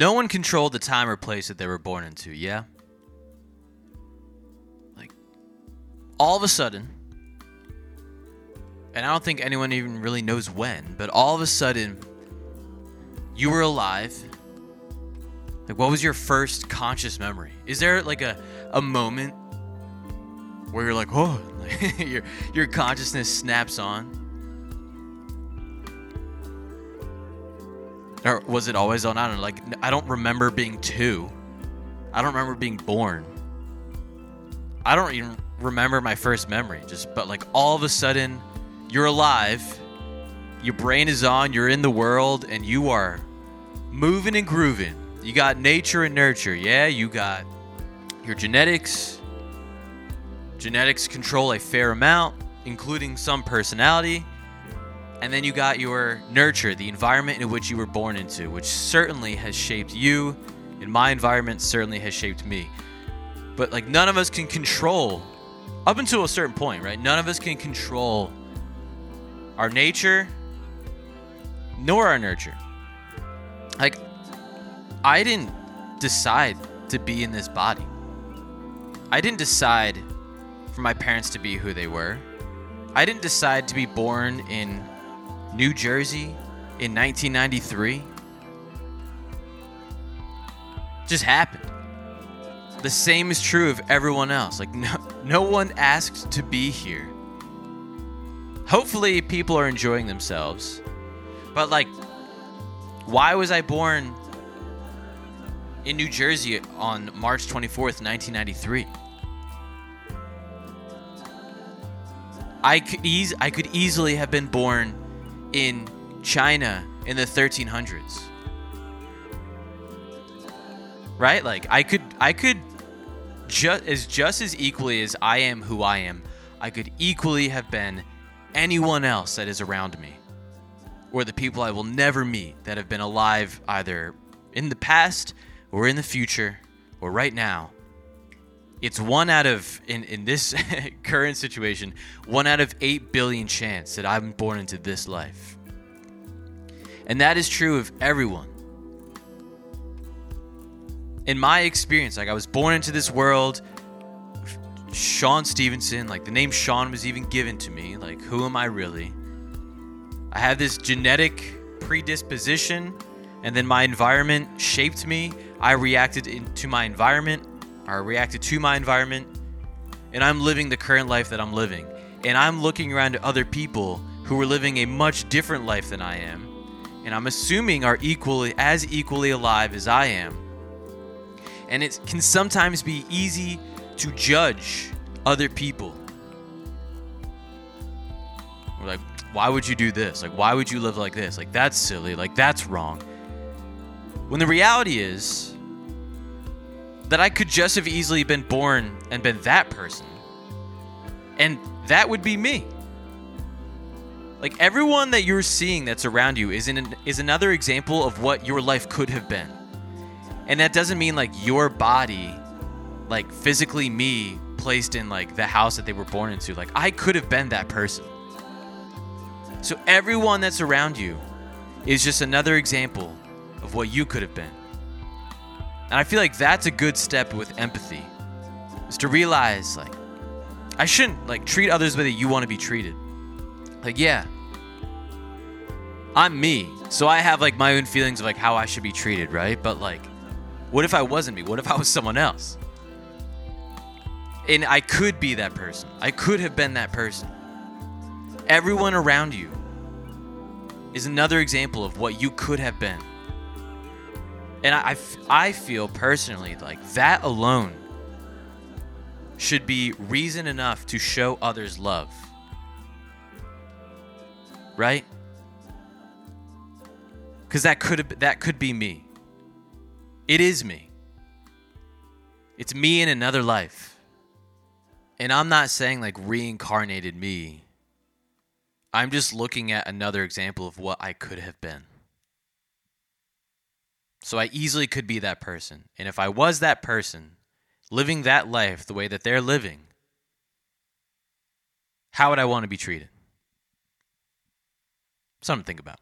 No one controlled the time or place that they were born into, yeah? Like, all of a sudden, and I don't think anyone even really knows when, but all of a sudden, you were alive. Like, what was your first conscious memory? Is there like a, a moment where you're like, oh, your, your consciousness snaps on? Or was it always on? I don't know. Like, I don't remember being two. I don't remember being born. I don't even remember my first memory. Just, but like all of a sudden, you're alive. Your brain is on. You're in the world, and you are moving and grooving. You got nature and nurture. Yeah, you got your genetics. Genetics control a fair amount, including some personality. And then you got your nurture, the environment in which you were born into, which certainly has shaped you, and my environment certainly has shaped me. But like none of us can control up until a certain point, right? None of us can control our nature nor our nurture. Like I didn't decide to be in this body. I didn't decide for my parents to be who they were. I didn't decide to be born in New Jersey in 1993 just happened. The same is true of everyone else. Like no, no one asked to be here. Hopefully people are enjoying themselves. But like why was I born in New Jersey on March 24th, 1993? I could eas- I could easily have been born in China in the 1300s. Right? Like I could I could just as just as equally as I am who I am, I could equally have been anyone else that is around me or the people I will never meet that have been alive either in the past or in the future or right now. It's one out of in in this current situation, one out of 8 billion chance that I'm born into this life. And that is true of everyone. In my experience, like I was born into this world, Sean Stevenson, like the name Sean was even given to me. Like, who am I really? I have this genetic predisposition, and then my environment shaped me. I reacted in, to my environment, I reacted to my environment, and I'm living the current life that I'm living. And I'm looking around at other people who are living a much different life than I am, and I'm assuming are equally as equally alive as I am. And it can sometimes be easy to judge other people. We're like, why would you do this? Like, why would you live like this? Like, that's silly. Like, that's wrong. When the reality is that I could just have easily been born and been that person. And that would be me. Like everyone that you're seeing that's around you is in is another example of what your life could have been. And that doesn't mean like your body like physically me placed in like the house that they were born into. Like I could have been that person. So everyone that's around you is just another example of what you could have been. And I feel like that's a good step with empathy. Is to realize like I shouldn't like treat others the way that you want to be treated. Like yeah. I'm me. So I have like my own feelings of like how I should be treated, right? But like what if I wasn't me? What if I was someone else? And I could be that person. I could have been that person. Everyone around you is another example of what you could have been. And I, I, feel personally like that alone should be reason enough to show others love. Right? Cuz that could that could be me. It is me. It's me in another life. And I'm not saying like reincarnated me. I'm just looking at another example of what I could have been. So I easily could be that person. And if I was that person, living that life the way that they're living, how would I want to be treated? Something to think about.